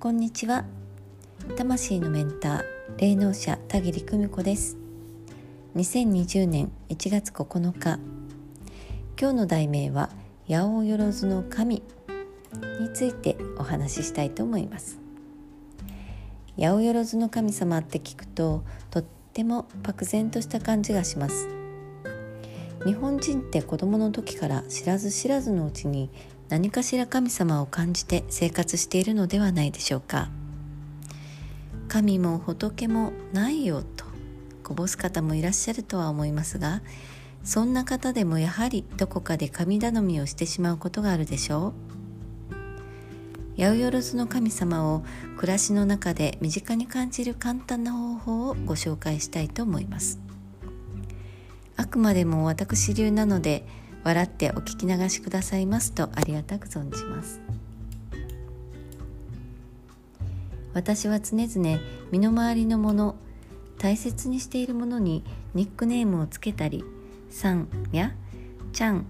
こんにちは。魂のメンター霊能者田切久美子です。2020年1月9日今日の題名は八百万の神についてお話ししたいと思います。八百万の神様って聞くととっても漠然とした感じがします。日本人って子供の時から知らず知らずのうちに何かしら神様を感じて生活しているのではないでしょうか。神も仏もないよとこぼす方もいらっしゃるとは思いますがそんな方でもやはりどこかで神頼みをしてしまうことがあるでしょう。八百万の神様を暮らしの中で身近に感じる簡単な方法をご紹介したいと思います。あくまでも私流なので笑ってお聞き流しくださいますとありがたく存じます。私は常々身の回りのもの大切にしているものにニックネームをつけたり「さん」や「ちゃん」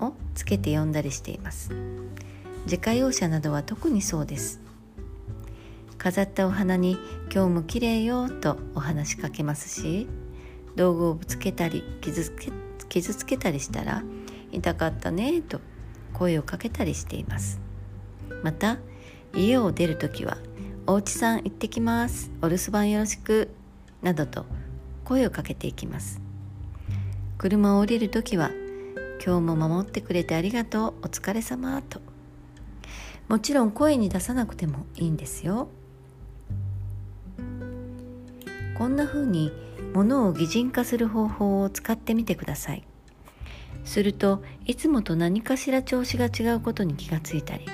をつけて呼んだりしています。自家用車などは特にそうです。飾ったお花に「今日も綺麗よ」とお話しかけますし道具をぶつけたり傷つけ傷つけたりしたら痛かったねと声をかけたりしています。また家を出る時はおうちさん行ってきます。お留守番よろしくなどと声をかけていきます。車を降りる時は今日も守ってくれてありがとう。お疲れ様と。もちろん声に出さなくてもいいんですよ。こんな風に物を擬人化する方法を使ってみてください。するといつもと何かしら調子が違うことに気がついたり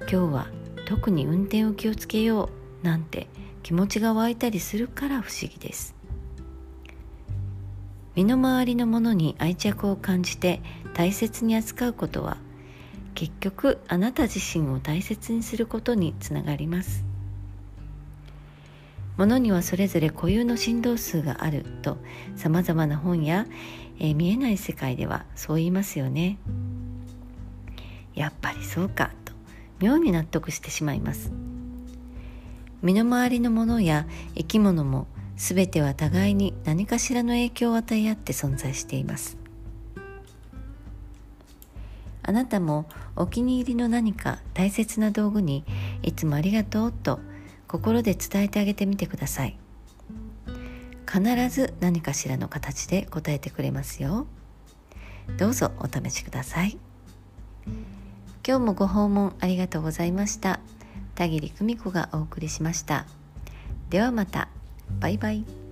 今日は特に運転を気をつけようなんて気持ちが湧いたりするから不思議です。身の回りのものに愛着を感じて大切に扱うことは結局あなた自身を大切にすることにつながります。物にはそれぞれ固有の振動数があるとさまざまな本や、えー、見えない世界ではそう言いますよね。やっぱりそうかと妙に納得してしまいます。身の回りのものや生き物も全ては互いに何かしらの影響を与え合って存在しています。あなたもお気に入りの何か大切な道具にいつもありがとうと心で伝えてあげてみてください。必ず何かしらの形で答えてくれますよ。どうぞお試しください。今日もご訪問ありがとうございました。田切久美子がお送りしました。ではまた。バイバイ。